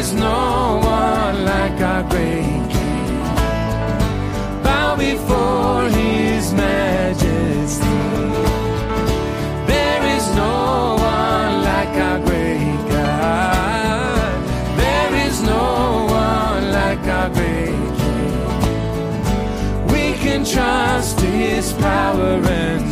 is no one like our great King. Bow before His majesty. There is no one like our great God. There is no one like our great King. We can trust His power and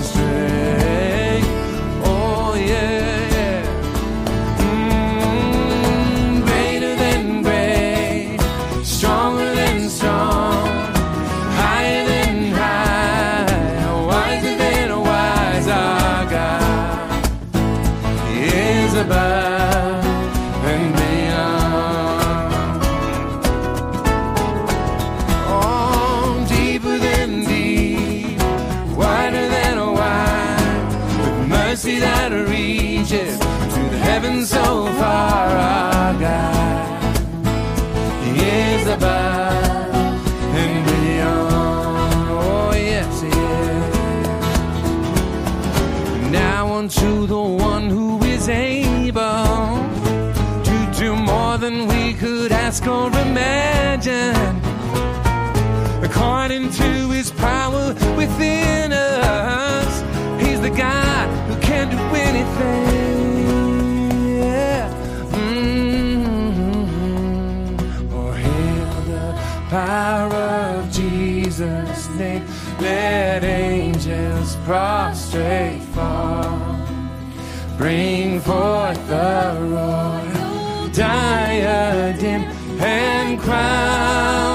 prostrate fall. Bring forth the royal diadem and crown.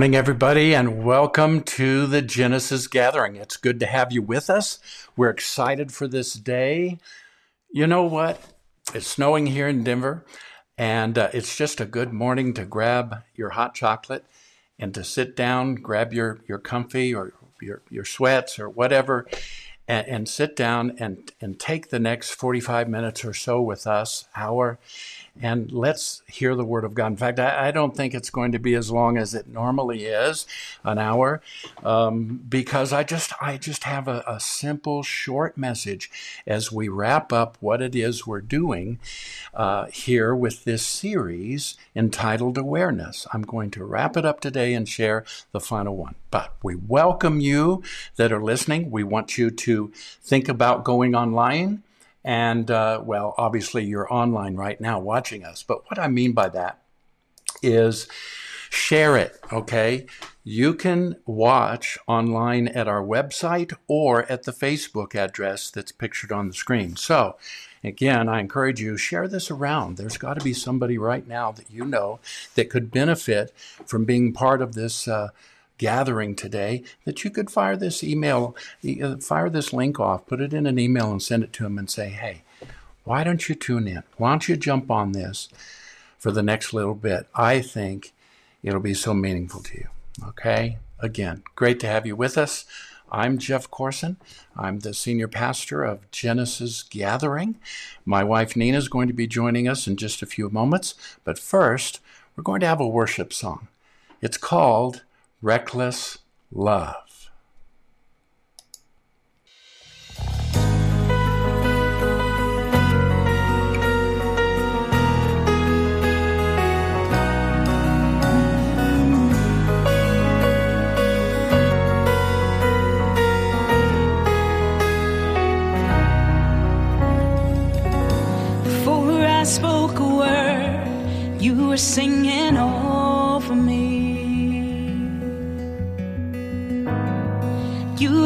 morning, everybody, and welcome to the Genesis Gathering. It's good to have you with us. We're excited for this day. You know what? It's snowing here in Denver, and uh, it's just a good morning to grab your hot chocolate and to sit down, grab your, your comfy or your, your sweats or whatever, and, and sit down and, and take the next 45 minutes or so with us, hour, and let's hear the word of God. In fact, I, I, don't think it's going to be as long as it normally is, an hour, um, because I just I just have a, a, simple, short message as we wrap up what it is we're doing uh, here with this series entitled Awareness. I'm going to wrap it up today and share the final one. But we welcome you that are listening. We want you to think about going online and, uh, well, obviously you're online right now watching us. But what I mean by that is share it, okay? You can watch online at our website or at the Facebook address that's pictured on the screen. So, again, I encourage you share this around. There's got to be somebody right now that you know that could benefit from being part of this uh, gathering today that you could fire this email, uh, fire this link off, put it in an email and send it to them and say, hey, why don't you tune in? Why don't you jump on this for the next little bit? I think it'll be so meaningful to you. Okay? Again, great to have you with us. I'm Jeff Corson. I'm the senior pastor of Genesis Gathering. My wife Nina is going to be joining us in just a few moments. But first, we're going to have a worship song. It's called reckless love. Before I spoke a word, you were singing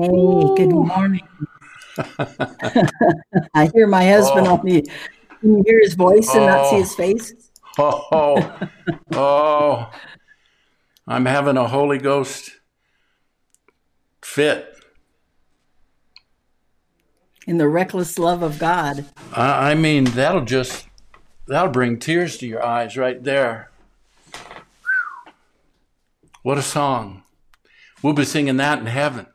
Hey, good morning. I hear my husband Oh. on the. Can you hear his voice and not see Oh. his face? Oh, oh, I'm having a Holy Ghost fit. In the reckless love of God. I, I mean, that'll just, that'll bring tears to your eyes right there. What a song. We'll be singing that in heaven.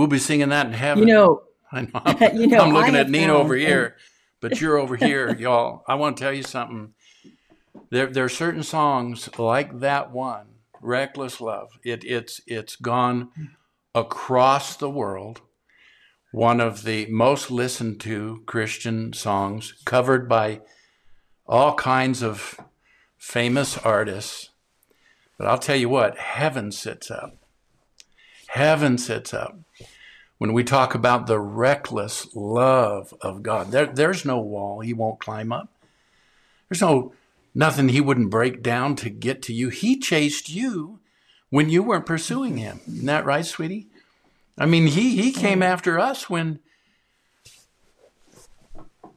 We'll be singing that in heaven. You know, I know. I'm, You know, I'm looking at Nina over here, but you're over here, y'all. I want to tell you something. There, there are certain songs like that one, "Reckless Love." It, it's it's gone across the world. One of the most listened to Christian songs, covered by all kinds of famous artists. But I'll tell you what, heaven sits up. Heaven sits up when we talk about the reckless love of God. There, there's no wall he won't climb up. There's no nothing he wouldn't break down to get to you. He chased you when you weren't pursuing him. Isn't that right, sweetie? I mean, he he came after us when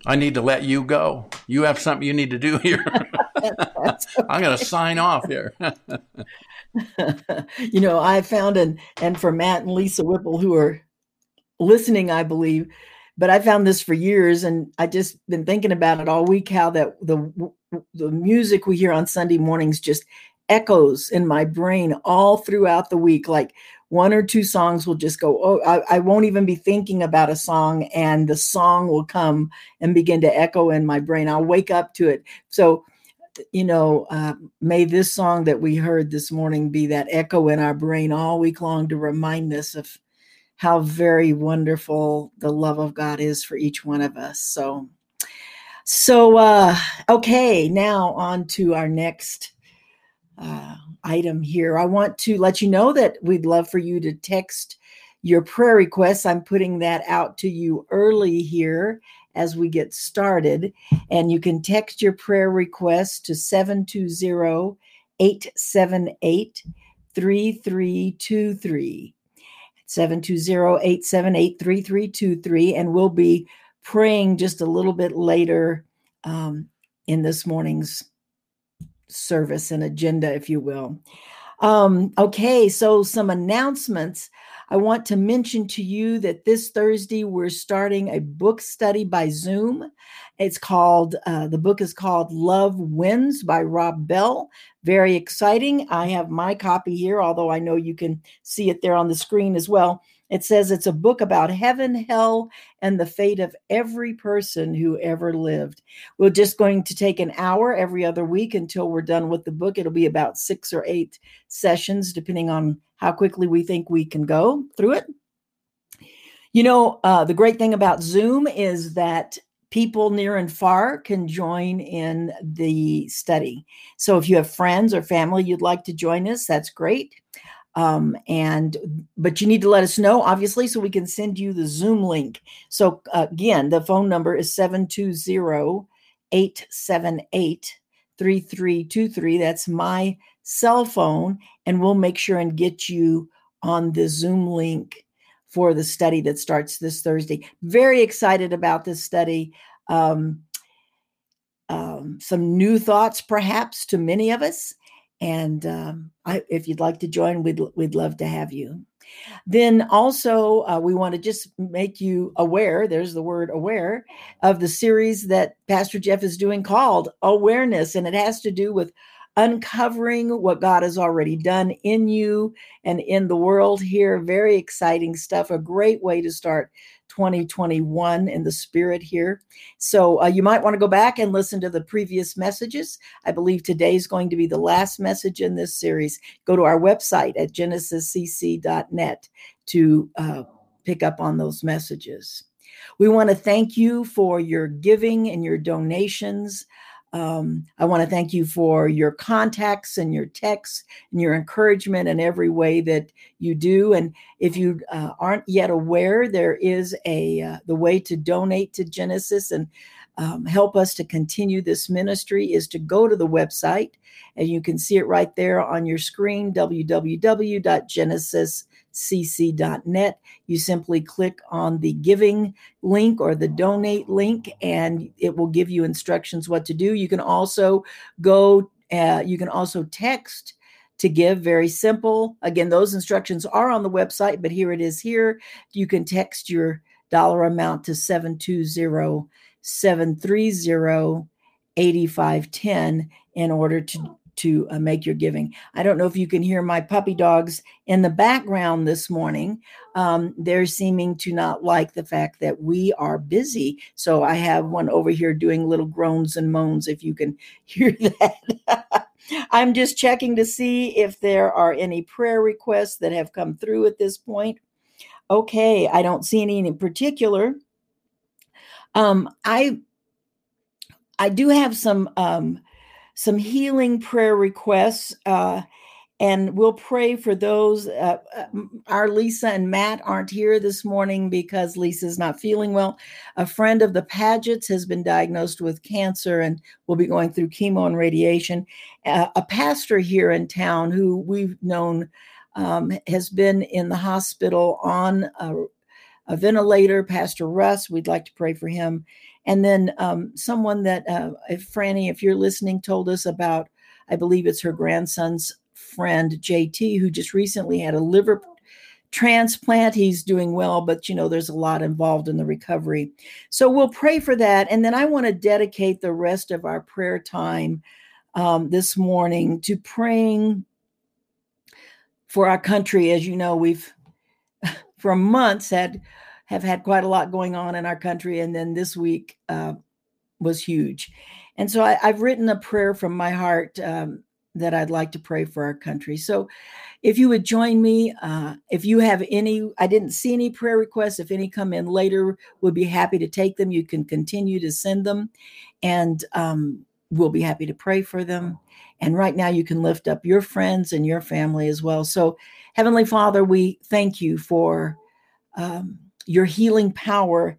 I need to let you go. You have something you need to do here. I'm going to sign off here. you know, I found and and for Matt and Lisa Whipple who are listening, I believe, but I found this for years, and I just been thinking about it all week. How that the the music we hear on Sunday mornings just echoes in my brain all throughout the week. Like one or two songs will just go. Oh, I, I won't even be thinking about a song, and the song will come and begin to echo in my brain. I'll wake up to it. So you know, uh, may this song that we heard this morning be that echo in our brain all week long to remind us of how very wonderful the love of God is for each one of us. So, so uh, okay, now on to our next uh, item here. I want to let you know that we'd love for you to text your prayer requests. I'm putting that out to you early here as we get started. And you can text your prayer requests to 720 878 3323. 720-878-3323 and we'll be praying just a little bit later um, in this morning's service and agenda if you will. Um, okay so some announcements i want to mention to you that this thursday we're starting a book study by zoom it's called uh, the book is called love wins by rob bell very exciting. I have my copy here, although I know you can see it there on the screen as well. It says it's a book about heaven, hell, and the fate of every person who ever lived. We're just going to take an hour every other week until we're done with the book. It'll be about six or eight sessions, depending on how quickly we think we can go through it. You know, uh, the great thing about Zoom is that people near and far can join in the study. So if you have friends or family you'd like to join us, that's great. Um, and but you need to let us know, obviously, so we can send you the Zoom link. So uh, again, the phone number is 720 878 3323. That's my cell phone, and we'll make sure and get you on the Zoom link for the study that starts this Thursday. Very excited about this study. Um, um, some new thoughts, perhaps, to many of us. And um, I, if you'd like to join, we'd we'd love to have you. Then also, uh, we want to just make you aware. There's the word aware of the series that Pastor Jeff is doing called Awareness, and it has to do with uncovering what God has already done in you and in the world here. Very exciting stuff. A great way to start 2021 in the spirit here. So uh, you might want to go back and listen to the previous messages. I believe today is going to be the last message in this series. Go to our website at genesiscc.net to uh, pick up on those messages. We want to thank you for your giving and your donations. Um, I want to thank you for your contacts and your texts and your encouragement in every way that you do. And if you uh, aren't yet aware, there is a uh, the way to donate to Genesis and um, help us to continue this ministry is to go to the website, and you can see it right there on your screen www.genesis.com cc.net. You simply click on the giving link or the donate link, and it will give you instructions what to do. You can also go, uh, you can also text to give very simple again those instructions are on the website but here it is here you can text your dollar amount to 720 730 8510 in order to to uh, make your giving. I don't know if you can hear my puppy dogs in the background this morning. Um, they're seeming to not like the fact that we are busy. So I have one over here doing little groans and moans, if you can hear that. I'm just checking to see if there are any prayer requests that have come through at this point. Okay, I don't see any in particular. Um, I I do have some um, some healing prayer requests. Uh, and we'll pray for those. Uh, uh our Lisa and Matt aren't here this morning because Lisa's not feeling well. A friend of the Pagets has been diagnosed with cancer and will be going through chemo and radiation. Uh, a pastor here in town who we've known um, has been in the hospital on a, a ventilator, Pastor Russ. We'd like to pray for him and then um, someone that, uh, if Franny, if you're listening, told us about, I believe it's her grandson's friend, JT, who just recently had a liver transplant. He's doing well, but you know, there's a lot involved in the recovery. So we'll pray for that. And then I want to dedicate the rest of our prayer time um, this morning to praying for our country. As you know, we've for months had have had quite a lot going on in our country. And then this week uh, was huge. And so I, have written a prayer from my heart um, that I'd like to pray for our country. So if you would join me, uh, if you have any, I didn't see any prayer requests. If any come in later, we'll be happy to take them. You can continue to send them, and um, we'll be happy to pray for them. And right now, you can lift up your friends and your family as well. So, Heavenly Father, we thank you for um, your healing power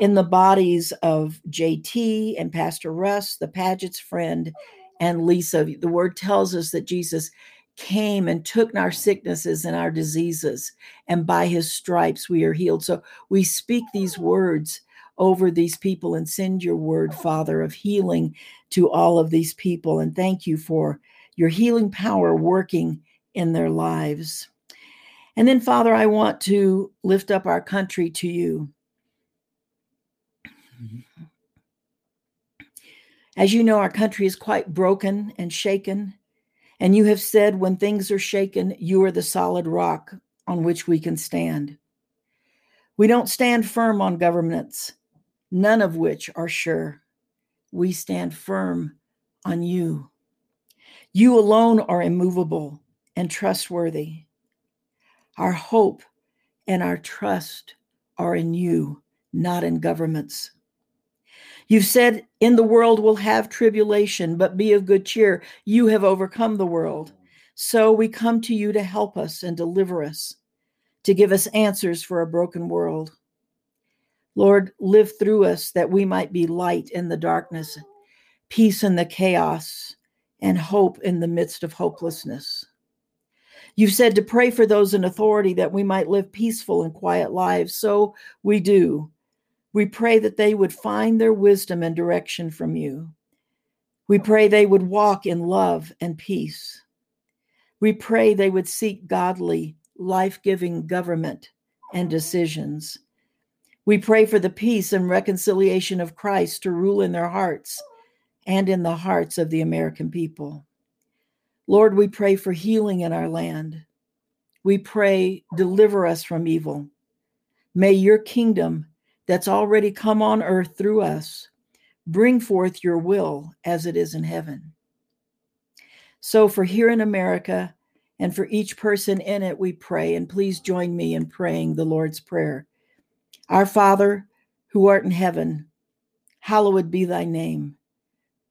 in the bodies of JT and Pastor Russ, the Paget's friend, and Lisa. The word tells us that Jesus came and took our sicknesses and our diseases, and by his stripes we are healed. So we speak these words over these people and send your word, Father, of healing to all of these people. And thank you for your healing power working in their lives. And then, Father, I want to lift up our country to you. Mm-hmm. As you know, our country is quite broken and shaken. And you have said, when things are shaken, you are the solid rock on which we can stand. We don't stand firm on governments, none of which are sure. We stand firm on you. You alone are immovable and trustworthy. Our hope and our trust are in you, not in governments. You've said, In the world we'll have tribulation, but be of good cheer. You have overcome the world. So we come to you to help us and deliver us, to give us answers for a broken world. Lord, live through us that we might be light in the darkness, peace in the chaos, and hope in the midst of hopelessness. You've said to pray for those in authority that we might live peaceful and quiet lives. So we do we pray that they would find their wisdom and direction from you. We pray they would walk in love and peace. We pray they would seek godly, life giving government and decisions. We pray for the peace and reconciliation of Christ to rule in their hearts and in the hearts of the American people. Lord, we pray for healing in our land. We pray, deliver us from evil. May your kingdom that's already come on earth through us. Bring forth your will as it is in heaven. So, for here in America and for each person in it, we pray, and please join me in praying the Lord's Prayer. Our Father, who art in heaven, hallowed be thy name.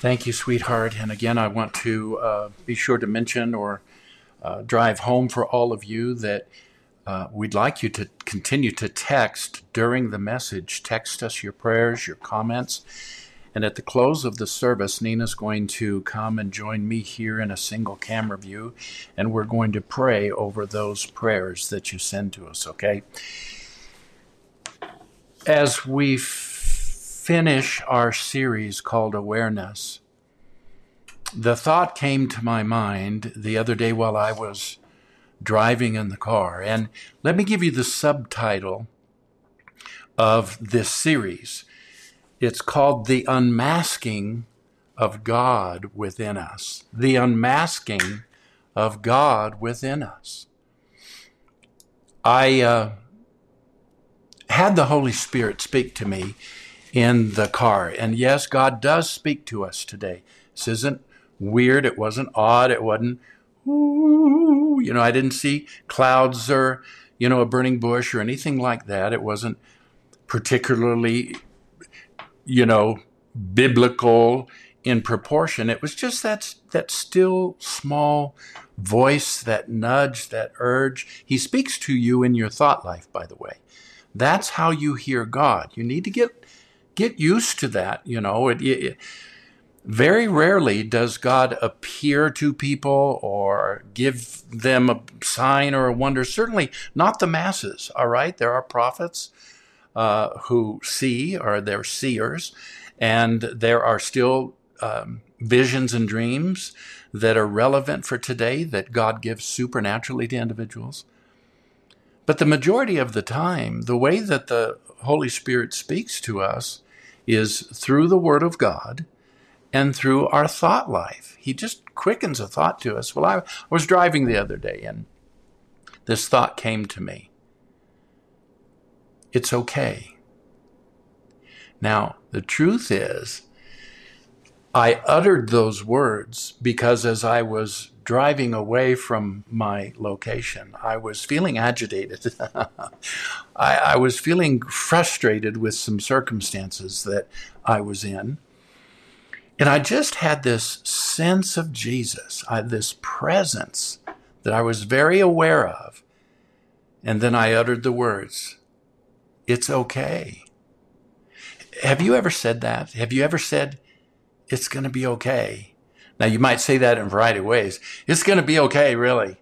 Thank you, sweetheart. And again, I want to uh, be sure to mention or uh, drive home for all of you that uh, we'd like you to continue to text during the message. Text us your prayers, your comments. And at the close of the service, Nina's going to come and join me here in a single camera view, and we're going to pray over those prayers that you send to us, okay? As we f- finish our series called Awareness, the thought came to my mind the other day while I was driving in the car. And let me give you the subtitle of this series. It's called The Unmasking of God Within Us. The Unmasking of God Within Us. I uh, had the Holy Spirit speak to me in the car. And yes, God does speak to us today. This isn't weird. It wasn't odd. It wasn't ooh, you know, I didn't see clouds or, you know, a burning bush or anything like that. It wasn't particularly, you know, biblical in proportion. It was just that, that still small voice, that nudge, that urge. He speaks to you in your thought life, by the way. That's how you hear God. You need to get, get used to that. You know, it, it very rarely does God appear to people or give them a sign or a wonder. Certainly not the masses, all right? There are prophets uh, who see, or they're seers, and there are still um, visions and dreams that are relevant for today that God gives supernaturally to individuals. But the majority of the time, the way that the Holy Spirit speaks to us is through the Word of God and through our thought life. He just quickens a thought to us. Well, I was driving the other day and this thought came to me. It's okay. Now, the truth is, I uttered those words because as I was driving away from my location, I was feeling agitated. I, I, was feeling frustrated with some circumstances that I was in. And I just had this sense of Jesus, I, this presence that I was very aware of. And then I uttered the words, It's okay. Have you ever said that? Have you ever said, It's going to be okay? Now, you might say that in a variety of ways. It's going to be okay, really.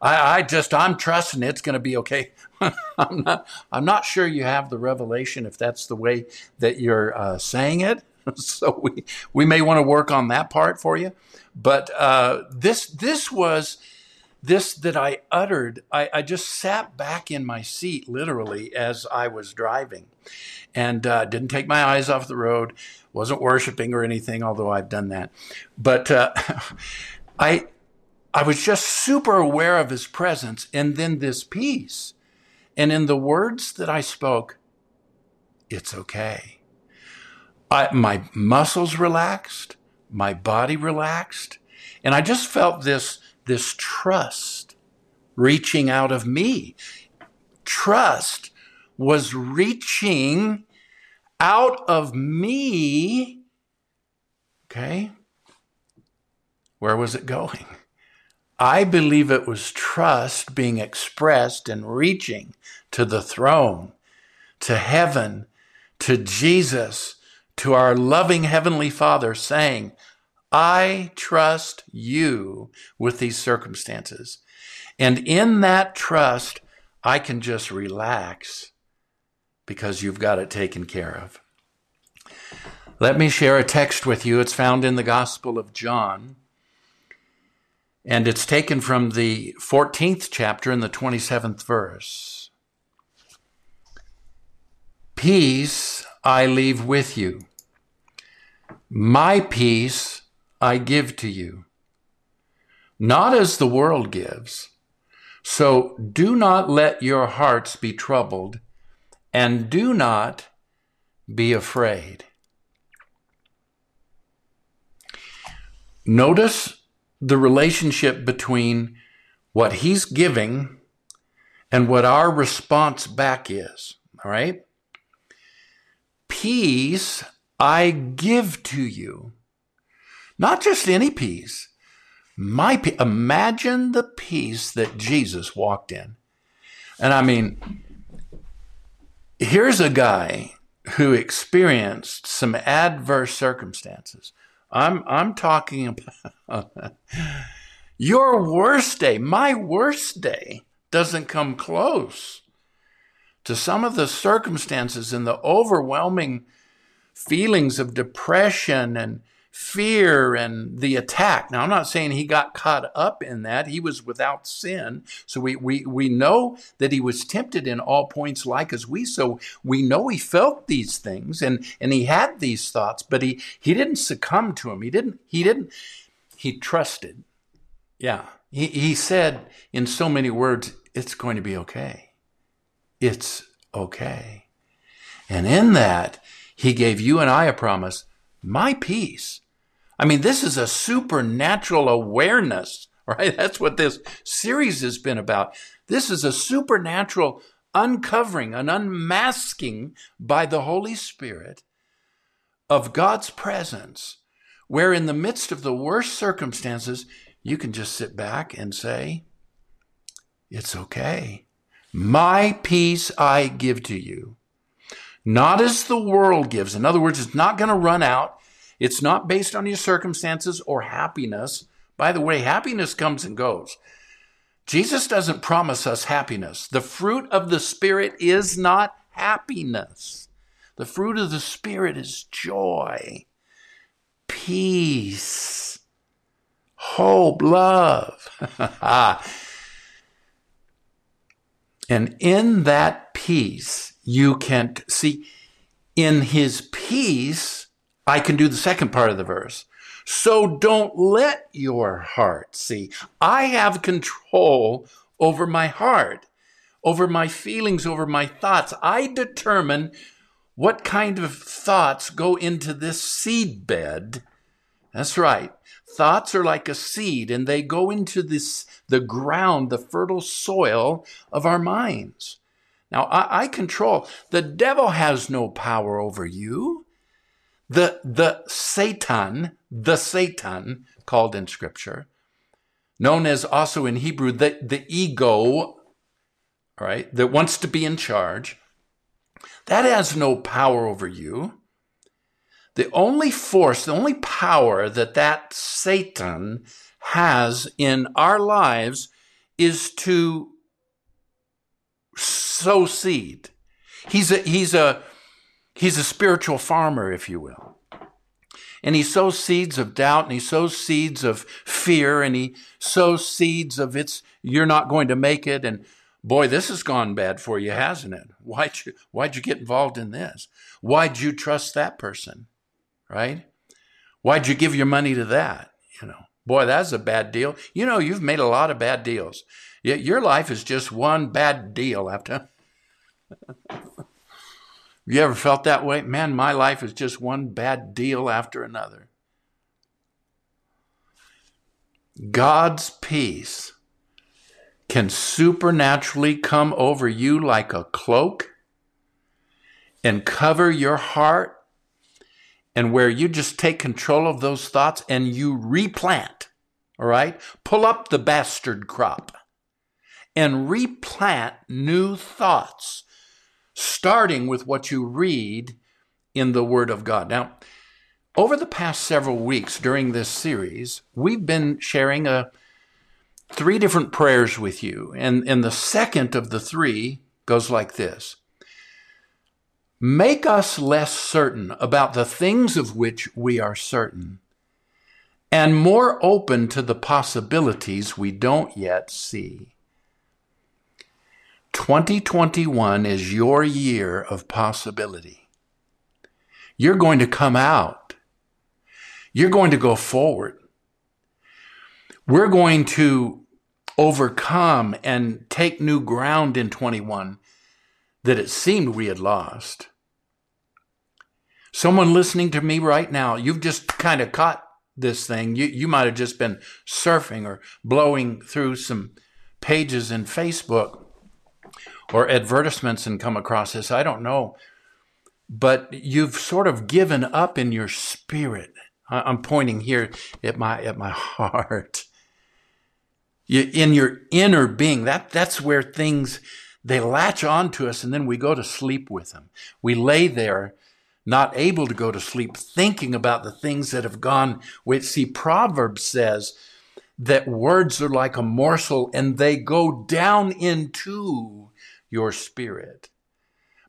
I, I just, I'm trusting it's going to be okay. I'm not, I'm not sure you have the revelation if that's the way that you're uh, saying it. so we, we may want to work on that part for you. But uh, this, this was this that I uttered, I, I, just sat back in my seat literally as I was driving and uh, didn't take my eyes off the road, wasn't worshiping or anything, although I've done that. But uh, I, I was just super aware of his presence and then this peace. And in the words that I spoke, it's okay. I, my muscles relaxed, my body relaxed, and I just felt this this trust reaching out of me. Trust was reaching out of me. Okay. Where was it going? I believe it was trust being expressed and reaching to the throne, to heaven, to Jesus, to our loving Heavenly Father, saying, I trust you with these circumstances. And in that trust, I can just relax because you've got it taken care of. Let me share a text with you. It's found in the Gospel of John. And it's taken from the 14th chapter in the 27th verse. Peace I leave with you. My peace I give to you, not as the world gives. So do not let your hearts be troubled, and do not be afraid. Notice the relationship between what he's giving and what our response back is. All right? Peace I give to you. Not just any peace. My imagine the peace that Jesus walked in. And I mean, here's a guy who experienced some adverse circumstances. I'm I'm talking about your worst day. My worst day doesn't come close to some of the circumstances and the overwhelming feelings of depression and fear and the attack. Now, I'm not saying he got caught up in that. He was without sin. So we, we, we know that he was tempted in all points like as we. So we know he felt these things and, and he had these thoughts, but he, he didn't succumb to them. He didn't, he didn't, he trusted. Yeah. He, he said in so many words, it's going to be okay. It's okay. And in that, he gave you and I a promise, my peace I mean, this is a supernatural awareness, right? That's what this series has been about. This is a supernatural uncovering, an unmasking by the Holy Spirit of God's presence, where in the midst of the worst circumstances, you can just sit back and say, It's okay. My peace I give to you. Not as the world gives. In other words, it's not going to run out. It's not based on your circumstances or happiness. By the way, happiness comes and goes. Jesus doesn't promise us happiness. The fruit of the Spirit is not happiness. The fruit of the Spirit is joy, peace, hope, love. and in that peace, you can see, in his peace, I can do the second part of the verse. So don't let your heart see. I have control over my heart, over my feelings, over my thoughts. I determine what kind of thoughts go into this seed bed. That's right. Thoughts are like a seed and they go into this, the ground, the fertile soil of our minds. Now, I, I control. The devil has no power over you. The, the Satan, the Satan, called in scripture, known as also in Hebrew, the, the ego, right, that wants to be in charge, that has no power over you. The only force, the only power that that Satan has in our lives is to sow seed. He's a, he's a, he's a spiritual farmer, if you will. And he sows seeds of doubt and he sows seeds of fear and he sows seeds of it's, you're not going to make it. And boy, this has gone bad for you, hasn't it? Why'd you, why'd you get involved in this? Why'd you trust that person? Right? Why'd you give your money to that? You know, boy, that's a bad deal. You know, you've made a lot of bad deals. Yet Your life is just one bad deal after. You ever felt that way? Man, my life is just one bad deal after another. God's peace can supernaturally come over you like a cloak and cover your heart, and where you just take control of those thoughts and you replant, all right? Pull up the bastard crop and replant new thoughts, starting with what you read in the Word of God. Now, over the past several weeks during this series, we've been sharing a three different prayers with you. And, and the second of the three goes like this Make us less certain about the things of which we are certain, and more open to the possibilities we don't yet see. 2021 is your year of possibility. You're going to come out. You're going to go forward. We're going to overcome and take new ground in 21 that it seemed we had lost. Someone listening to me right now, you've just kind of caught this thing. You, you might have just been surfing or blowing through some pages in Facebook or advertisements and come across this. I don't know. But you've sort of given up in your spirit. I'm pointing here at my at my heart. You, in your inner being, that that's where things they latch on to us, and then we go to sleep with them. We lay there, not able to go to sleep, thinking about the things that have gone. With see, Proverbs says that words are like a morsel, and they go down into your spirit.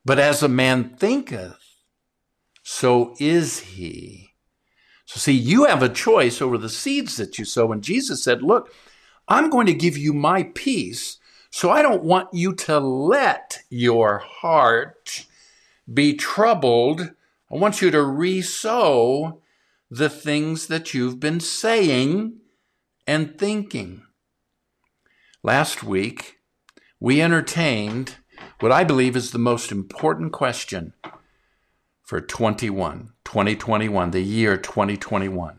But as a man thinketh, so is he. So, see, you have a choice over the seeds that you sow. And Jesus said, Look, I'm going to give you my peace, so I don't want you to let your heart be troubled. I want you to re-sow the things that you've been saying and thinking. Last week, we entertained what I believe is the most important question for 21, 2021, the year 2021.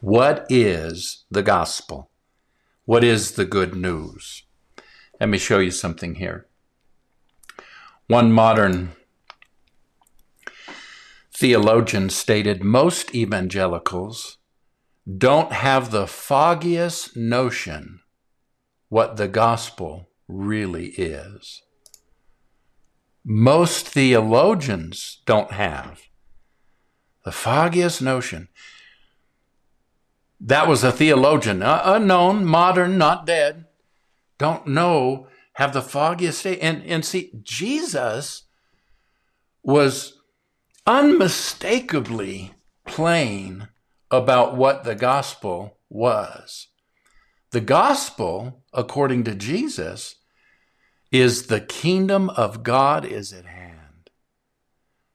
What is the gospel? What is the good news? Let me show you something here. One modern theologian stated most evangelicals don't have the foggiest notion what the gospel really is. Most theologians don't have the foggiest notion. That was a theologian, uh, unknown, modern, not dead. Don't know, have the foggiest. And, and see, Jesus was unmistakably plain about what the gospel was. The gospel, according to Jesus, is the kingdom of God is at hand.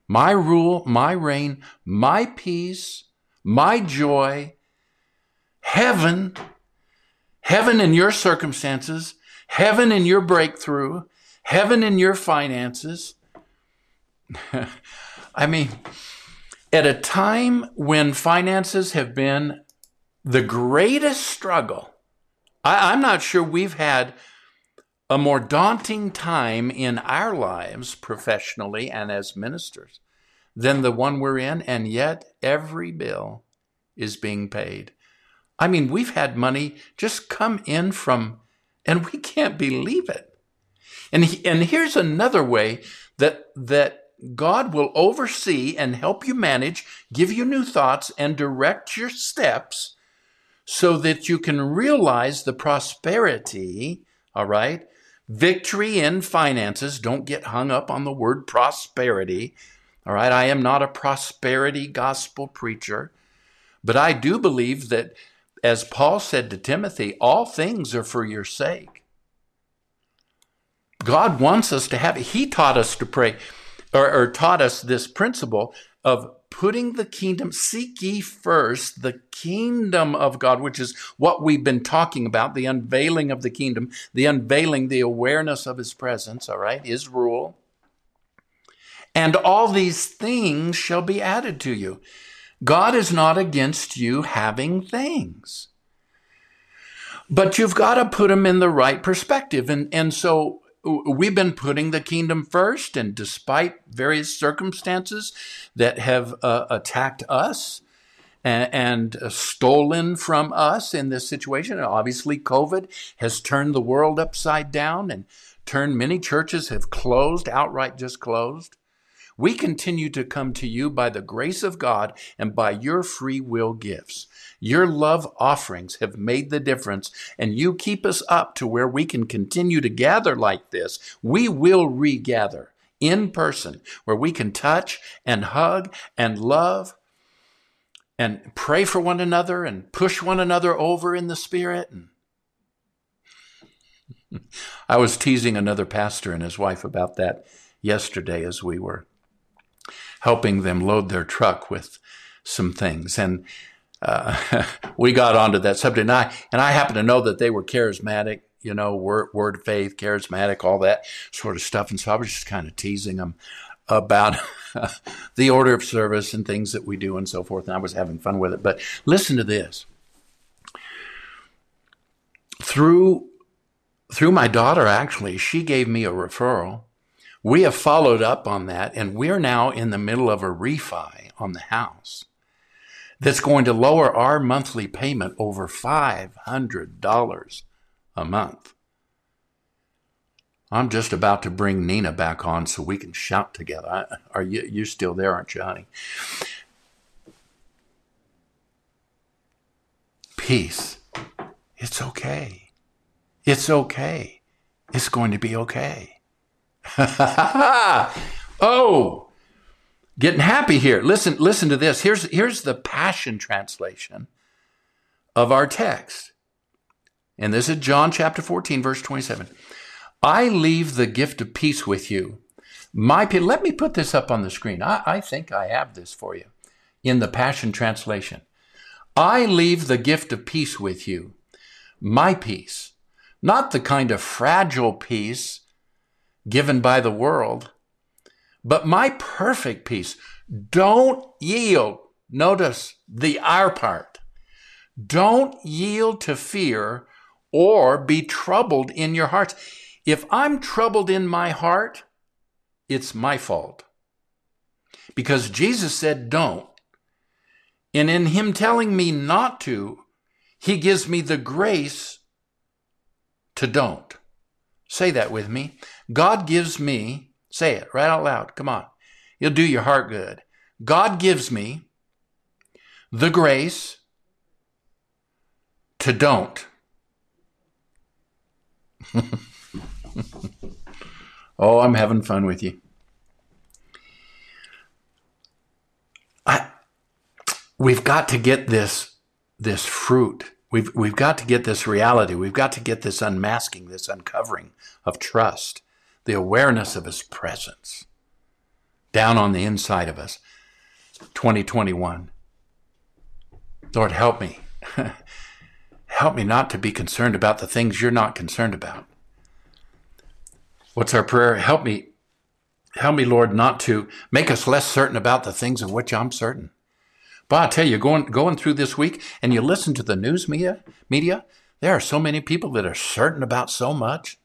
My rule, my reign, my peace, my joy, heaven, heaven in your circumstances, heaven in your breakthrough, heaven in your finances. I mean, at a time when finances have been the greatest struggle, I, am not sure we've had a more daunting time in our lives professionally and as ministers than the one we're in, and yet every bill is being paid. I mean, we've had money just come in from, and we can't believe it. And, he, and here's another way that, that God will oversee and help you manage, give you new thoughts, and direct your steps so that you can realize the prosperity, all right? Victory in finances. Don't get hung up on the word prosperity. All right. I am not a prosperity gospel preacher, but I do believe that, as Paul said to Timothy, all things are for your sake. God wants us to have, He taught us to pray, or, or taught us this principle of putting the kingdom, seek ye first the kingdom of God, which is what we've been talking about the unveiling of the kingdom, the unveiling, the awareness of his presence, all right, his rule. And all these things shall be added to you. God is not against you having things. But you've got to put them in the right perspective. And, and so we've been putting the kingdom first, and despite various circumstances that have uh, attacked us and, and uh, stolen from us in this situation, and obviously COVID has turned the world upside down and turned many churches have closed, outright just closed. We continue to come to you by the grace of God and by your free will gifts. Your love offerings have made the difference, and you keep us up to where we can continue to gather like this. We will regather in person where we can touch and hug and love and pray for one another and push one another over in the spirit. I was teasing another pastor and his wife about that yesterday as we were helping them load their truck with some things. And uh, we got onto that subject, and I and I happen to know that they were charismatic, you know, word word of faith, charismatic, all that sort of stuff. And so I was just kind of teasing them about the order of service and things that we do and so forth. And I was having fun with it. But listen to this. Through through my daughter, actually, she gave me a referral. We have followed up on that, and we're now in the middle of a refi on the house that's going to lower our monthly payment over $500 a month. I'm just about to bring Nina back on so we can shout together. Are you you still there, aren't you, honey? Peace. It's okay. It's okay. It's going to be okay. oh, getting happy here. Listen, listen to this. Here's, here's the Passion Translation of our text. And this is John chapter 14, verse 27. I leave the gift of peace with you. My peace. let me put this up on the screen. I, I think I have this for you in the Passion Translation. I leave the gift of peace with you. My peace, not the kind of fragile peace given by the world, but my perfect peace. Don't yield. Notice the our part. Don't yield to fear or be troubled in your hearts. If I'm troubled in my heart, it's my fault. Because Jesus said, don't. And in Him telling me not to, He gives me the grace to don't. Say that with me. God gives me Say it right out loud. Come on. You'll do your heart good. God gives me the grace to don't. oh, I'm having fun with you. I, we've got to get this this fruit. We've we've got to get this reality. We've got to get this unmasking, this uncovering of trust the awareness of His presence down on the inside of us. 2021. Lord, help me. help me not to be concerned about the things you're not concerned about. What's our prayer? Help me, help me, Lord, not to make us less certain about the things of which I'm certain. But I tell you, going going through this week, and you listen to the news media, media, there are so many people that are certain about so much,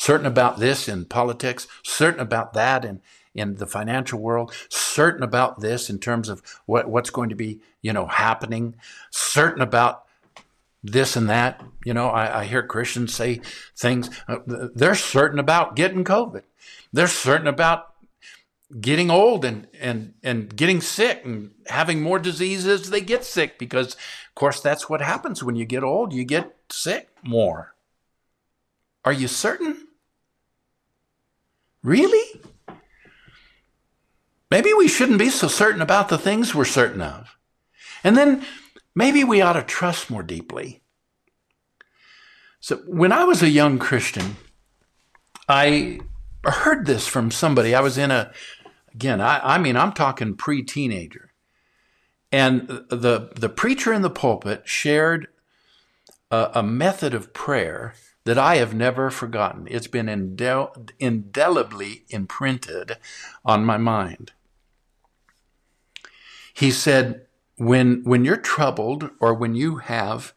certain about this in politics, certain about that in in the financial world, certain about this in terms of what what's going to be, you know, happening, certain about this and that. You know, I, I hear Christians say things. Uh, they're certain about getting COVID. They're certain about getting old and and and getting sick and having more diseases they get sick because of course that's what happens when you get old you get sick more are you certain really? Maybe we shouldn't be so certain about the things we're certain of. And then maybe we ought to trust more deeply. So when i was a young christian i heard this from somebody. I was in a Again, I, I mean, I'm talking pre teenager. And the, the preacher in the pulpit shared a, a, method of prayer that I have never forgotten. It's been indel- indelibly imprinted on my mind. He said, when, when you're troubled or when you have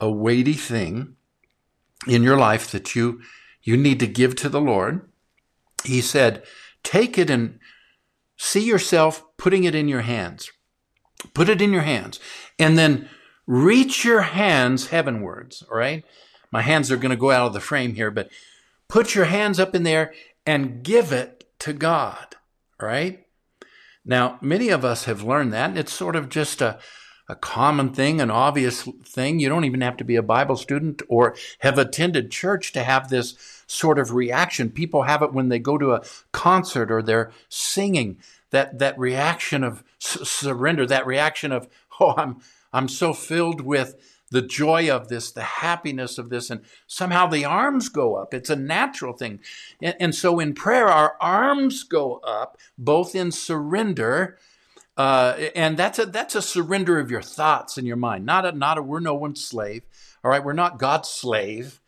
a weighty thing in your life that you, you need to give to the Lord, he said, take it and see yourself putting it in your hands. Put it in your hands. And then reach your hands heavenwards, all right? My hands are going to go out of the frame here, but put your hands up in there and give it to God, right? Now, many of us have learned that, and it's sort of just a, a common thing, an obvious thing. You don't even have to be a Bible student or have attended church to have this sort of reaction. People have it when they go to a concert or they're singing. That that reaction of surrender, that reaction of oh, I'm I'm so filled with the joy of this, the happiness of this, and somehow the arms go up. It's a natural thing. And, and so in prayer, our arms go up, both in surrender uh, and that's a that's a surrender of your thoughts and your mind. Not a not a we're no one's slave. All right, we're not God's slave.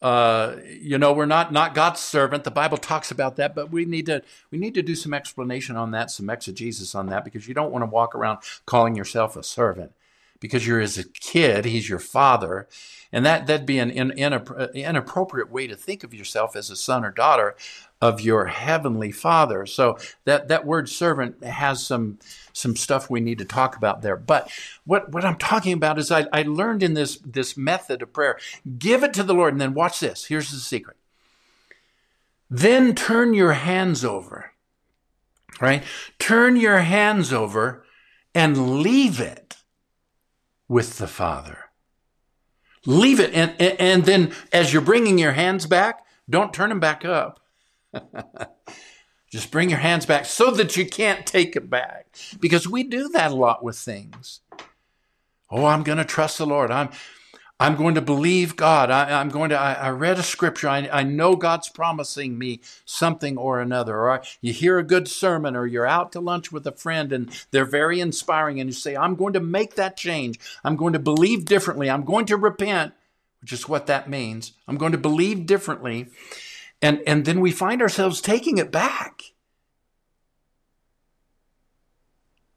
Uh, you know, we're not not God's servant. The Bible talks about that, but we need to we need to do some explanation on that, some exegesis on that, because you don't want to walk around calling yourself a servant because you're as a kid, he's your father, and that that'd be an in, in, inappropriate way to think of yourself as a son or daughter of your heavenly Father. So that that word servant has some some stuff we need to talk about there. But what what I'm talking about is I, I learned in this this method of prayer, give it to the Lord, and then watch this. Here's the secret. Then turn your hands over. Right? Turn your hands over and leave it with the Father. Leave it. And, and, then as you're bringing your hands back, don't turn them back up Just bring your hands back so that you can't take it back. Because we do that a lot with things. Oh, I'm going to trust the Lord. I'm, I'm going to believe God. I, am going to, I, I, read a scripture. I, I know God's promising me something or another. Or you hear a good sermon or you're out to lunch with a friend and they're very inspiring and you say, I'm going to make that change. I'm going to believe differently. I'm going to repent, which is what that means. I'm going to believe differently. And, and then we find ourselves taking it back.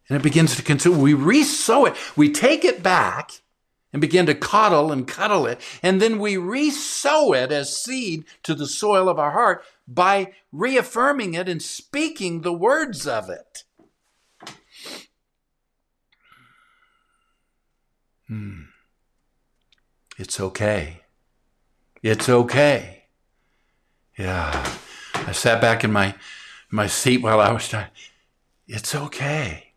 And it begins to consume. We resow it. We take it back and begin to coddle and cuddle it. And then we resow it as seed to the soil of our heart by reaffirming it and speaking the words of it. Hmm. It's okay. It's okay. Yeah. I sat back in my my seat while I was trying. It's okay.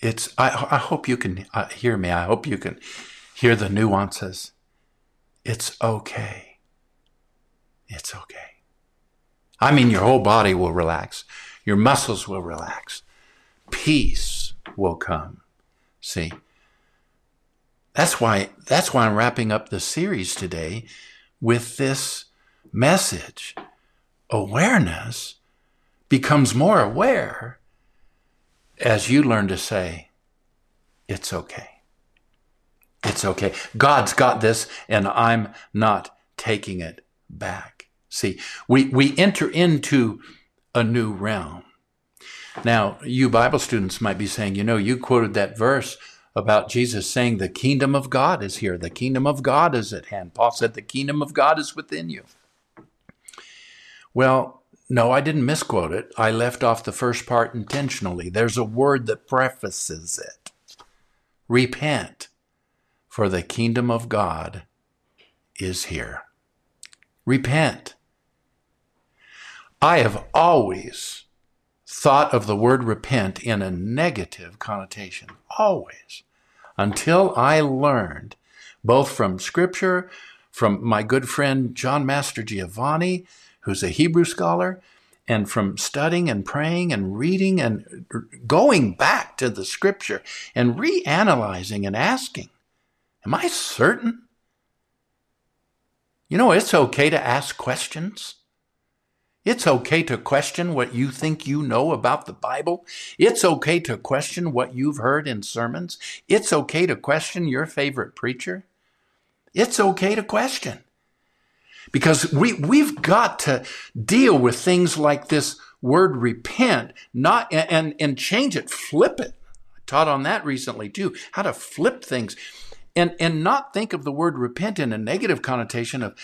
It's. I. I hope you can uh, hear me. I hope you can hear the nuances. It's okay. It's okay. I mean, your whole body will relax. Your muscles will relax. Peace will come. See. That's why. That's why I'm wrapping up the series today with this message, awareness, becomes more aware as you learn to say, it's okay. It's okay. God's got this, and I'm not taking it back. See, we, we enter into a new realm. Now, you Bible students might be saying, you know, you quoted that verse about Jesus saying, the kingdom of God is here. The kingdom of God is at hand. Paul said, the kingdom of God is within you. Well, no, I didn't misquote it. I left off the first part intentionally. There's a word that prefaces it repent, for the kingdom of God is here. Repent. I have always thought of the word repent in a negative connotation. Always. Until I learned, both from scripture, from my good friend John Mastrogiovanni, who's a Hebrew scholar, and from studying and praying and reading and going back to the scripture and reanalyzing and asking, Am I certain? You know, it's okay to ask questions. It's okay to question what you think you know about the Bible. It's okay to question what you've heard in sermons. It's okay to question your favorite preacher. It's okay to question. Because we, we've got to deal with things like this word repent, not, and, and change it, flip it. I taught on that recently too, how to flip things and, and not think of the word repent in a negative connotation of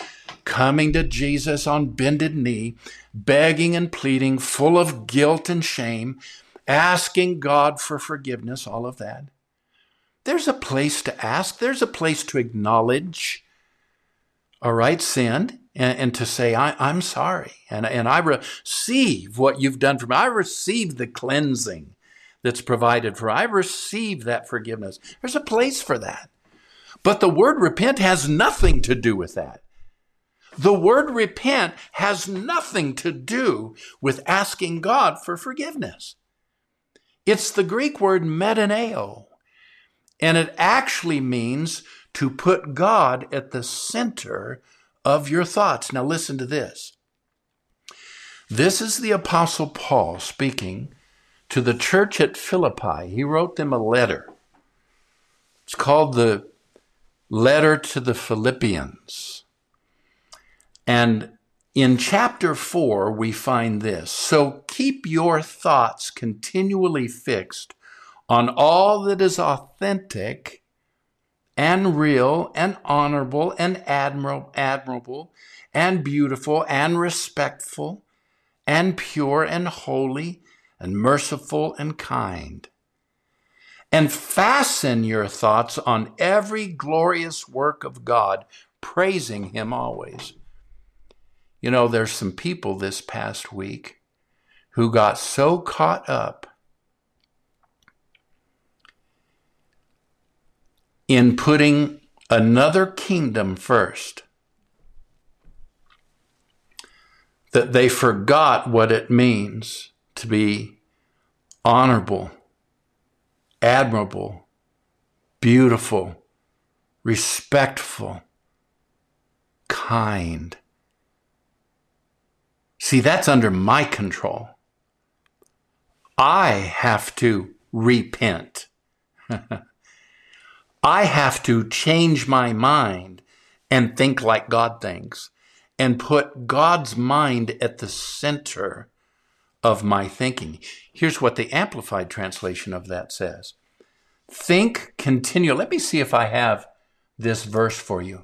coming to Jesus on bended knee, begging and pleading, full of guilt and shame, asking God for forgiveness, all of that. There's a place to ask, there's a place to acknowledge, all right, sin, and, and to say, I, am sorry, and, and I receive what you've done for me. I receive the cleansing that's provided for. I receive that forgiveness. There's a place for that. But the word repent has nothing to do with that. The word repent has nothing to do with asking God for forgiveness. It's the Greek word metanoeo, and it actually means to put God at the center of your thoughts. Now, listen to this. This is the Apostle Paul speaking to the church at Philippi. He wrote them a letter. It's called the letter to the Philippians. And in chapter 4, we find this So keep your thoughts continually fixed on all that is authentic and real and honorable and admirable, admirable and beautiful and respectful and pure and holy and merciful and kind and fasten your thoughts on every glorious work of God, praising Him always. You know, there's some people this past week who got so caught up in putting another kingdom first that they forgot what it means to be honorable admirable, beautiful, respectful, kind. See, that's under my control. I have to repent. I have to change my mind and think like God thinks and put God's mind at the center of my thinking. Here's what the Amplified translation of that says Think continue. Let me see if I have this verse for you.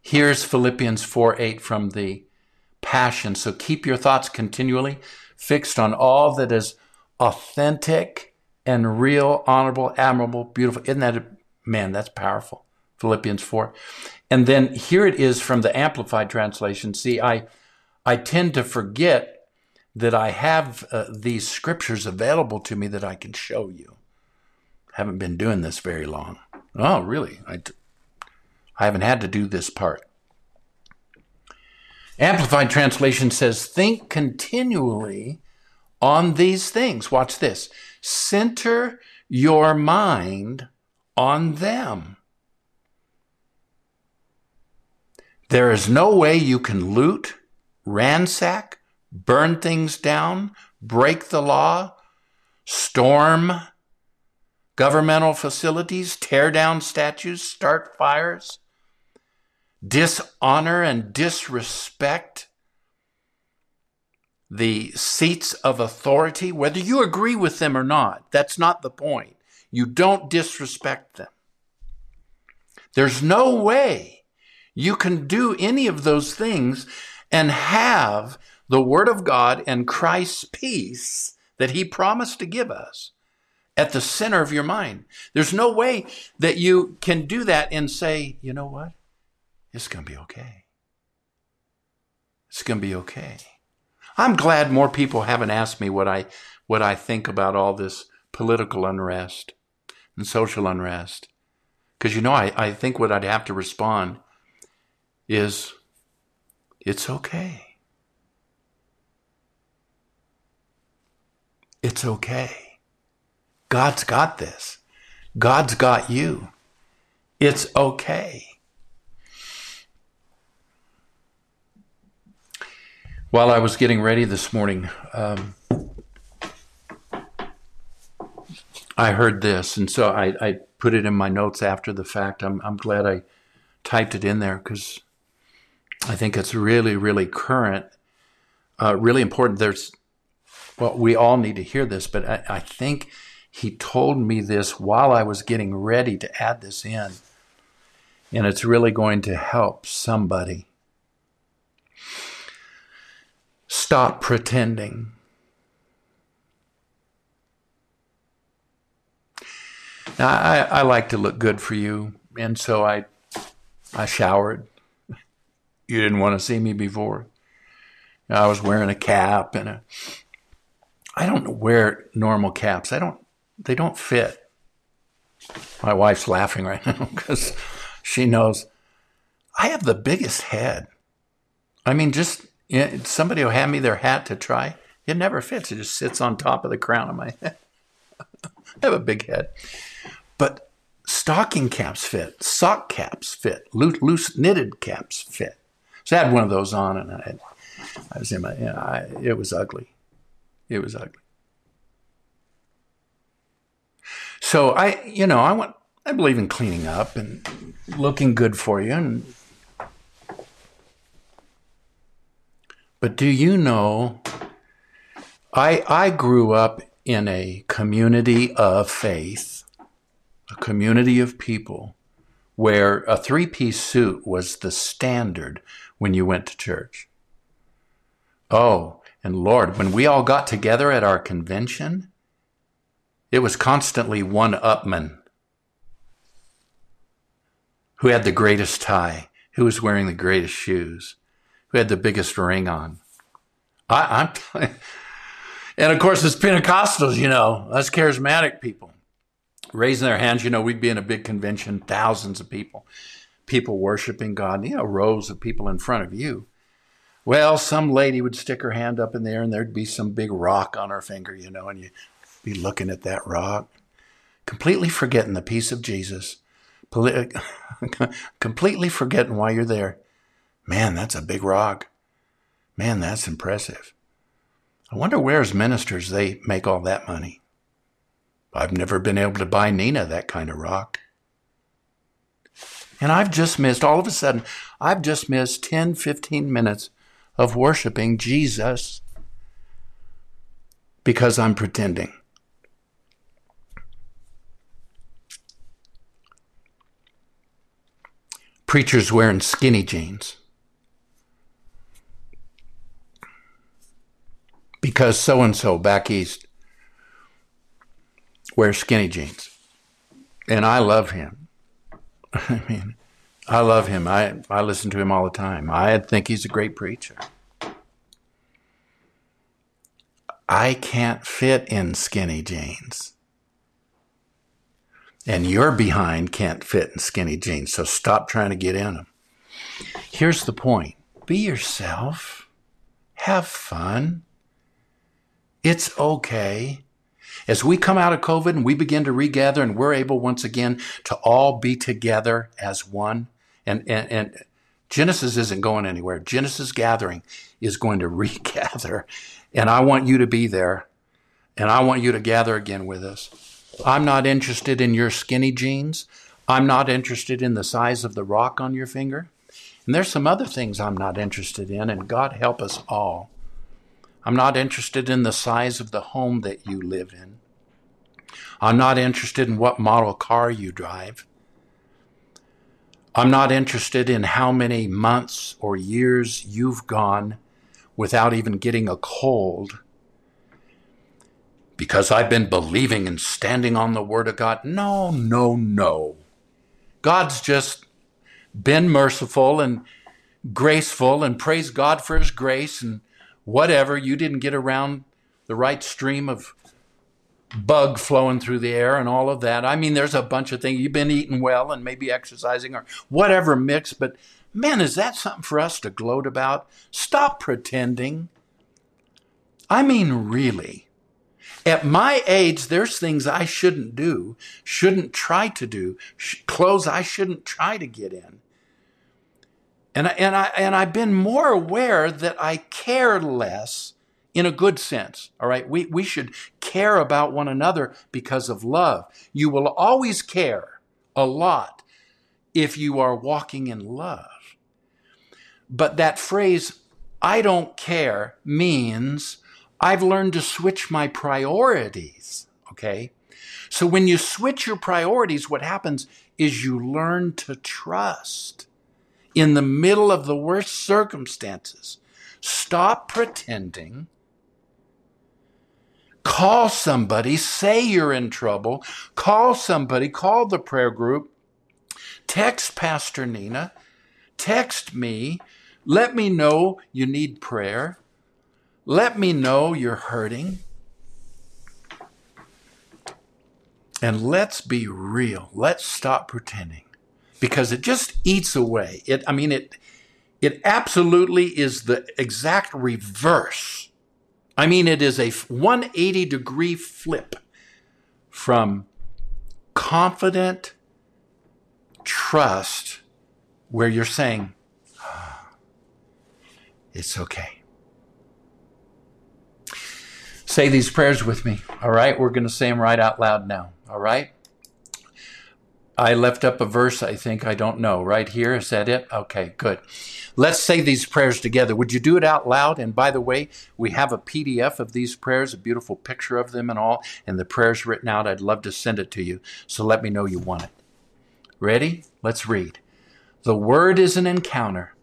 Here's Philippians 4 8 from the Passion. So keep your thoughts continually fixed on all that is authentic and real, honorable, admirable, beautiful. Isn't that, a, man, that's powerful. Philippians 4. And then here it is from the Amplified translation. See, I, I tend to forget that I have uh, these scriptures available to me that I can show you. Haven't been doing this very long. Oh, really? I I haven't had to do this part. Amplified translation says, Think continually on these things. Watch this. Center your mind on them. There is no way you can loot, ransack, burn things down, break the law, storm governmental facilities, tear down statues, start fires, dishonor and disrespect the seats of authority, whether you agree with them or not. That's not the point. You don't disrespect them. There's no way you can do any of those things and have the Word of God and Christ's peace that He promised to give us at the center of your mind. There's no way that you can do that and say, you know what? It's going to be okay. It's going to be okay. I'm glad more people haven't asked me what I what I think about all this political unrest and social unrest. Because you know, I, I think what I'd have to respond is it's okay. It's okay. God's got this. God's got you. It's okay. While I was getting ready this morning, um, I heard this, and so I, I, put it in my notes after the fact. I'm, I'm glad I typed it in there because I think it's really, really current, uh, really important. There's, well, we all need to hear this, but I, I think he told me this while I was getting ready to add this in, and it's really going to help somebody. Stop pretending. Now, I, I like to look good for you, and so I, I showered. You didn't want to see me before. I was wearing a cap and a. I don't wear normal caps. I don't. They don't fit. My wife's laughing right now because she knows I have the biggest head. I mean, just somebody will hand me their hat to try. It never fits. It just sits on top of the crown of my head. I have a big head. But stocking caps fit, sock caps fit, loose, loose knitted caps fit. So I had one of those on, and I, I was in my, you know, I, it was ugly. It was ugly. So I, you know, I want, I believe in cleaning up and looking good for you. And, but do you know, I, I grew up in a community of faith a community of people where a three piece suit was the standard when you went to church. Oh, and Lord, when we all got together at our convention, it was constantly one upman who had the greatest tie, who was wearing the greatest shoes, who had the biggest ring on. I, am and of course, it's Pentecostals, you know, us charismatic people raising their hands. You know, we'd be in a big convention, thousands of people, people worshiping God, you know, rows of people in front of you. Well, some lady would stick her hand up in there and there'd be some big rock on her finger, you know, and you'd be looking at that rock, completely forgetting the peace of Jesus, completely forgetting why you're there. Man, that's a big rock. Man, that's impressive. I wonder where as ministers they make all that money. I've never been able to buy Nina that kind of rock. And I've just missed, all of a sudden, I've just missed 10, 15 minutes of worshiping Jesus because I'm pretending. Preachers wearing skinny jeans. Because so and so back east wears skinny jeans. And I love him. I mean, I love him. I, I listen to him all the time. I think he's a great preacher. I can't fit in skinny jeans. And your behind can't fit in skinny jeans, so stop trying to get in them. Here's the point be yourself, have fun. It's okay. As we come out of COVID and we begin to regather and we're able once again to all be together as one, and, and, and Genesis isn't going anywhere. Genesis gathering is going to regather. And I want you to be there. And I want you to gather again with us. I'm not interested in your skinny jeans. I'm not interested in the size of the rock on your finger. And there's some other things I'm not interested in, and God help us all. I'm not interested in the size of the home that you live in. I'm not interested in what model car you drive. I'm not interested in how many months or years you've gone without even getting a cold because I've been believing and standing on the Word of God. No, no, no. God's just been merciful and graceful and praise God for His grace and whatever. You didn't get around the right stream of bug flowing through the air and all of that. I mean, there's a bunch of things. You've been eating well and maybe exercising or whatever mix, but man, is that something for us to gloat about? Stop pretending. I mean, really. At my age, there's things I shouldn't do, shouldn't try to do, sh- clothes I shouldn't try to get in. And I, and I and I've been more aware that I care less in a good sense. All right. We we should care about one another because of love. You will always care a lot if you are walking in love. But that phrase, I don't care, means I've learned to switch my priorities. Okay. So when you switch your priorities, what happens is you learn to trust in the middle of the worst circumstances. Stop pretending. Call somebody, say you're in trouble. Call somebody, call the prayer group. Text Pastor Nina. Text me. Let me know you need prayer. Let me know you're hurting. And let's be real. Let's stop pretending because it just eats away. It, I mean, it, it absolutely is the exact reverse. I mean, it is a 180 degree flip from confident trust where you're saying, "Ah, it's okay. Say these prayers with me. All right. We're going to say them right out loud now. All right. I left up a verse, I think. I don't know. Right here. Is that it? Okay, good. Let's say these prayers together. Would you do it out loud? And by the way, we have a PDF of these prayers, a beautiful picture of them and all, and the prayers written out. I'd love to send it to you. So let me know you want it. Ready? Let's read. The word is an encounter.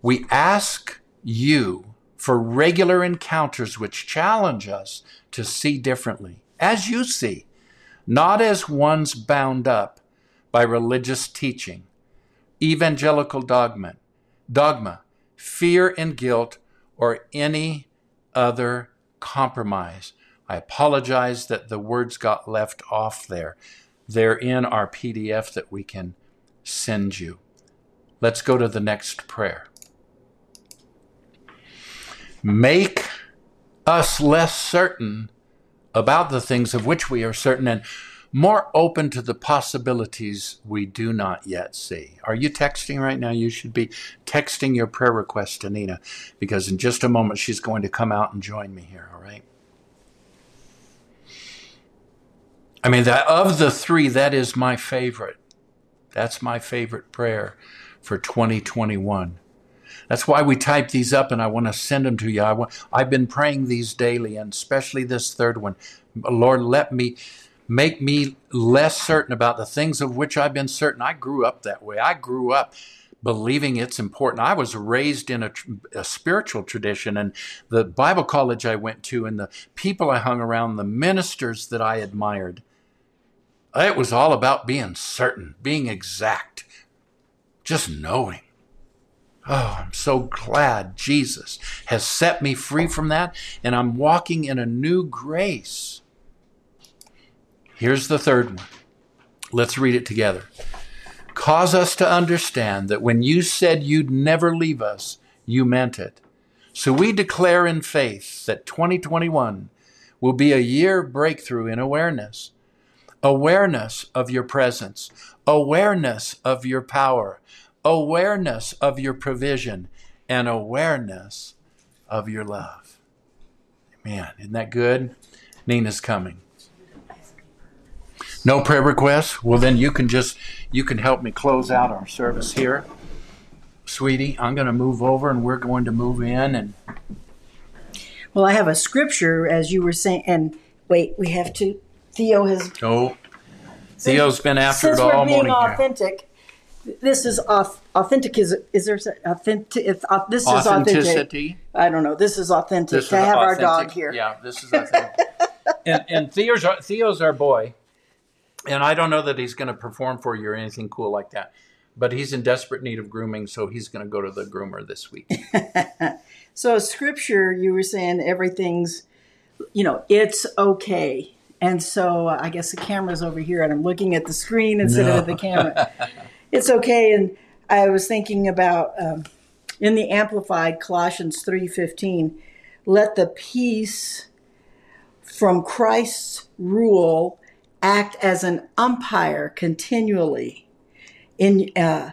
We ask you for regular encounters which challenge us to see differently, as you see, not as ones bound up by religious teaching, evangelical dogma, dogma, fear and guilt, or any other compromise. I apologize that the words got left off there. They're in our PDF that we can send you. Let's go to the next prayer. Make us less certain about the things of which we are certain and more open to the possibilities we do not yet see. Are you texting right now? You should be texting your prayer request to Nina because in just a moment she's going to come out and join me here, all right? I mean, that, of the three, that is my favorite. That's my favorite prayer for 2021. That's why we type these up and I want to send them to you. I want, I've been praying these daily and especially this third one. Lord, let me make me less certain about the things of which I've been certain. I grew up that way. I grew up believing it's important. I was raised in a, a, spiritual tradition, and the Bible college I went to, and the people I hung around, the ministers that I admired, it was all about being certain, being exact, just knowing. Oh, I'm so glad Jesus has set me free from that, and I'm walking in a new grace. Here's the third one. Let's read it together. Cause us to understand that when you said you'd never leave us, you meant it. So we declare in faith that 2021 will be a year breakthrough in awareness. Awareness of your presence, awareness of your power, awareness of your provision, and awareness of your love. Man, isn't that good? Nina's coming. No prayer requests? Well, then you can just you can help me close out our service here. sweetie, I'm going to move over and we're going to move in. And Well, I have a scripture, as you were saying, and wait, we have to. Theo has. oh, Theo's been after since it all we're being morning. authentic, this is auth- authentic. Is is there s- authentic? If, uh, this is authentic. Authenticity. I don't know. This is authentic This to is have our dog here. Yeah, this is authentic. and and Theo's our, Theo's our boy, and I don't know that he's going to perform for you or anything cool like that. But he's in desperate need of grooming, so he's going to go to the groomer this week. So, scripture, you were saying everything's, you know, it's okay. And so, uh, I guess the camera's over here, and I'm looking at the screen instead of the camera. it's okay. And I was thinking about um, in the Amplified Colossians three fifteen, let the peace from Christ's rule act as an umpire continually in uh,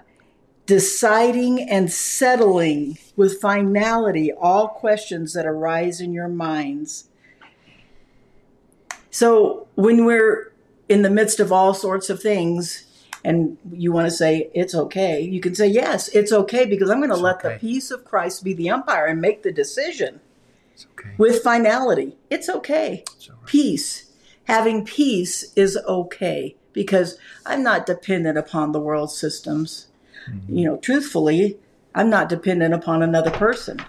deciding and settling with finality all questions that arise in your minds. So when we're in the midst of all sorts of things and you want to say it's okay, you can say yes, it's okay because I'm going to let the peace of Christ be the umpire and make the decision okay. with finality. It's okay. It's right. Peace. Having peace is okay because I'm not dependent upon the world systems. Mm-hmm. You know, truthfully, I'm not dependent upon another person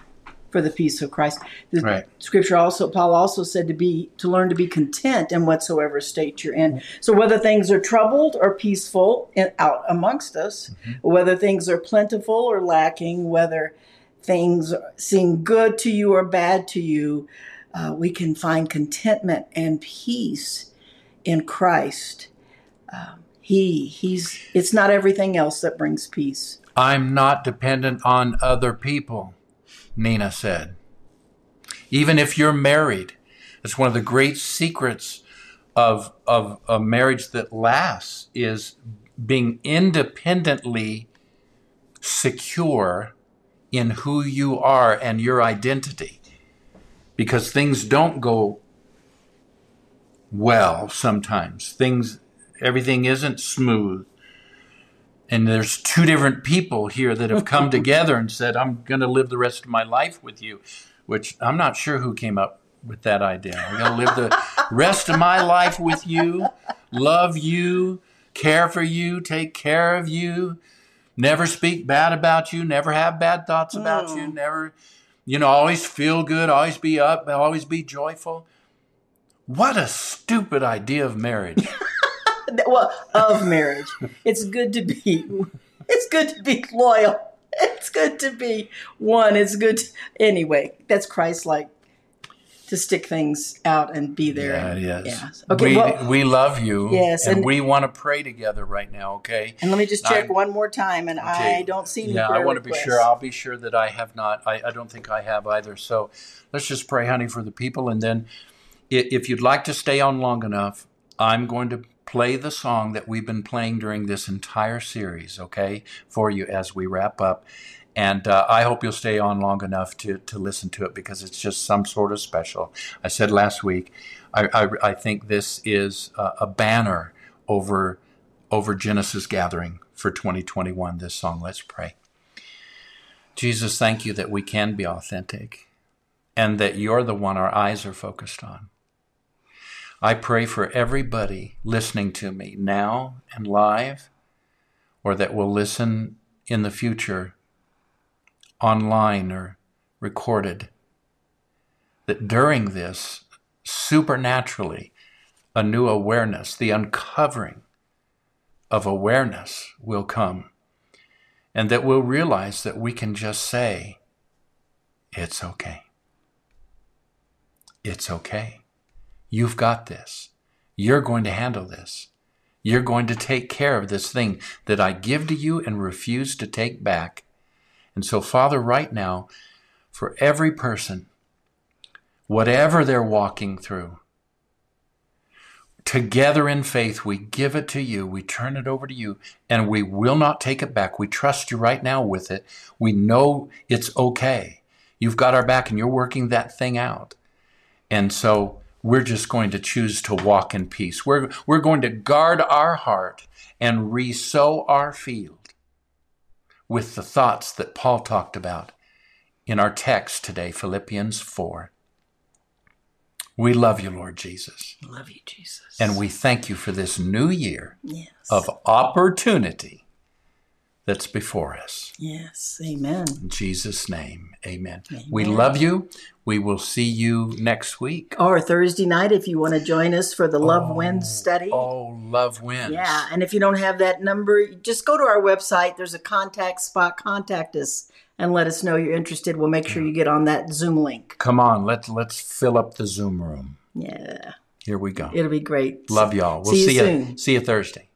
for the peace of Christ. The Right. scripture also Paul also said to be to learn to be content in whatsoever state you're in. So whether things are troubled or peaceful in, out amongst us, Mm-hmm. whether things are plentiful or lacking, whether things seem good to you or bad to you, uh, we can find contentment and peace in Christ. Um, he he's it's not everything else that brings peace. I'm not dependent on other people, Nina said. Even if you're married, it's one of the great secrets of, of a marriage that lasts is being independently secure in who you are and your identity. Because things don't go well sometimes. Things everything isn't smooth. And there's two different people here that have come together and said i'm going to live the rest of my life with you which i'm not sure who came up with that idea. I'm going to live the rest of my life with you love you care for you take care of you never speak bad about you never have bad thoughts about you never you know always feel good always be up always be joyful what a stupid idea of marriage Well, of marriage, it's good to be. It's good to be loyal. It's good to be one. It's good. To, anyway, that's Christ-like to stick things out and be there. Yeah, it is. Yeah. Okay. we, well, we love you. Yes, And, and- we want to pray together right now, okay? and let me just check I'm- one more time, and Okay. I don't see any. Yeah, I want to be sure. I'll be sure that I have not. I, I don't think I have either. So let's just pray, honey, for the people. And then if you'd like to stay on long enough, I'm going to play the song that we've been playing during this entire series, okay, for you as we wrap up. And uh, I hope you'll stay on long enough to, to listen to it because it's just some sort of special. I said last week, I, I, I think this is a, a banner over over Genesis Gathering for 2021. This song, let's pray. Jesus, thank you that we can be authentic and that you're the one our eyes are focused on. I pray for everybody listening to me now and live, or that will listen in the future online or recorded, that during this, supernaturally, a new awareness, the uncovering of awareness will come, and that we'll realize that we can just say, It's okay. It's okay. You've got this. You're going to handle this. You're going to take care of this thing that I give to you and refuse to take back. And so, Father, right now, for every person, whatever they're walking through, together in faith, we give it to you, we turn it over to you, and we will not take it back. We trust you right now with it. We know it's okay. You've got our back and you're working that thing out. And so we're just going to choose to walk in peace. We're, we're going to guard our heart and re sow our field with the thoughts that Paul talked about in our text today, Philippians 4. We love you, Lord Jesus, Love you, Jesus. and we thank you for this new year yes. of opportunity that's before us. yes. Amen. In Jesus' name, amen. We love you. We will see you next week. Or Thursday night if you want to join us for the Love oh, Wins study. Oh, love wins. Yeah, and if you don't have that number, just go to our website. There's a contact spot. Contact us and let us know you're interested. We'll make sure you get on that Zoom link. Come on, let's let's fill up the Zoom room. Yeah, Here we go. it'll be great. Love y'all. We'll See you see, soon. you see you Thursday.